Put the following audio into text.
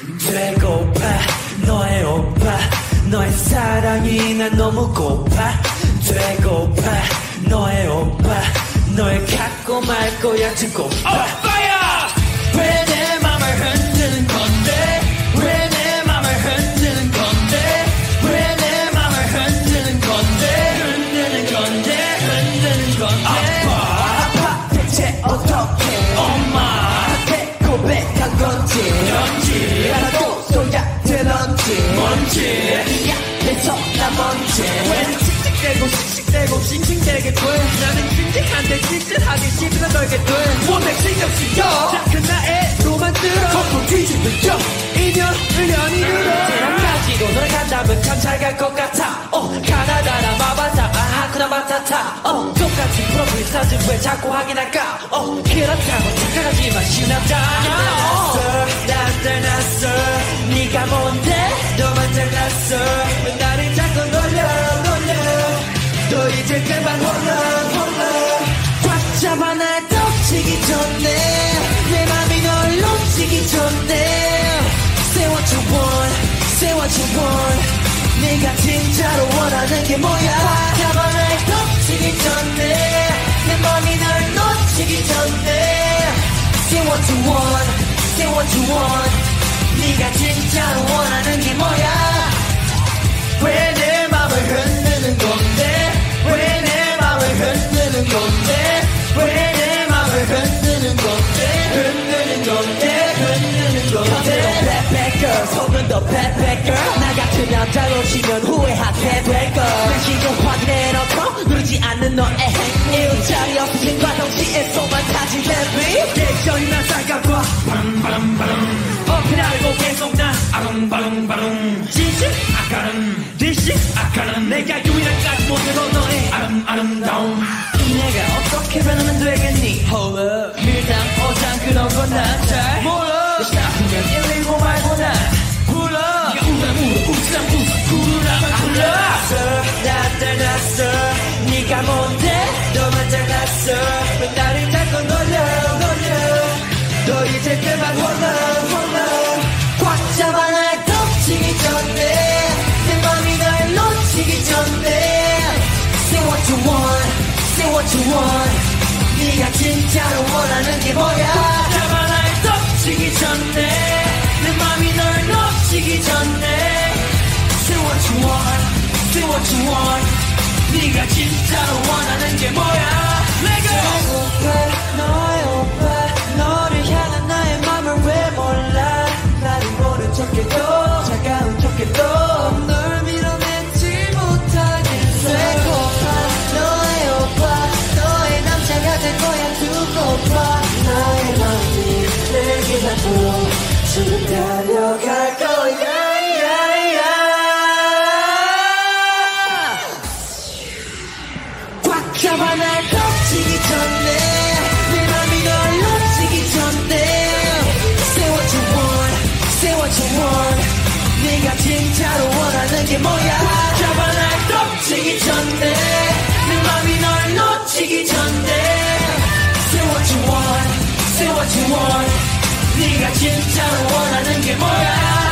되고파 너의 오빠 너의 사랑이 난 너무 고파. 되고파 너의 오빠 널 갖고 말 거야 듣고파 진지한데 찌질하게 씹으려 걸게 돼. 원래 신경 쓰여. 작은 나의 로만들어 거꾸로 뒤집으려 인연 을연이 늘어. 대랑 가지고 너를 간다면 참 잘 갈 것 같아. 어 가나다라 마바타 아하쿠나 마타타. 어 똑같은 프로필 사진 왜 자꾸 확인할까? 어 그렇다고 착각하지만 쉬운 남자야 난 달랐어. 네가 뭔데? 너만 잘났어. 왜 나를 자꾸 놀려 놀려. 또 이제 그만 잡아 날 덮치기 전에 내 맘이 널 놓치기 전에 Say what you want Say what you want 네가 진짜로 원하는 게 뭐야 꽉 잡아 날 덮치기 전에 내 맘이 널 놓치기 전에 Say what you want Say what you want 네가 진짜로 원하는 게 뭐야 더 bad bad girl. 나 남자 놓치면 후회하게 될걸. 내신경 확인해 놓고 누르지 않는 너의 행위 자리 없으신과 동시에 속만 타지 baby 계절이 나 살갑고 바람바람바람. 어필 알고 계속 나. 아롱바롱바롱. 진실 아까름 디시? 아까름 내가 유일한까지 못해도 너의 아름 아름다움. 내가 어떻게 변하면 되겠니? Hold what 네가 진짜로 원하는 게 뭐야 꽉 잡아 날 덮치기 전에 내 맘이 널 놓치기 전에 Say what you want Say what you want 네가 진짜로 지금 달려갈 거야 꽉 잡아 날 덮치기 전에 내 맘이 널 놓치기 전에 Say what you want Say what you want 네가 진짜로 원하는 게 뭐야 꽉 잡아 날 덮치기 전에 내 맘이 널 놓치기 전에 Say what you want Say what you want 네가 진짜로 원하는 게 뭐야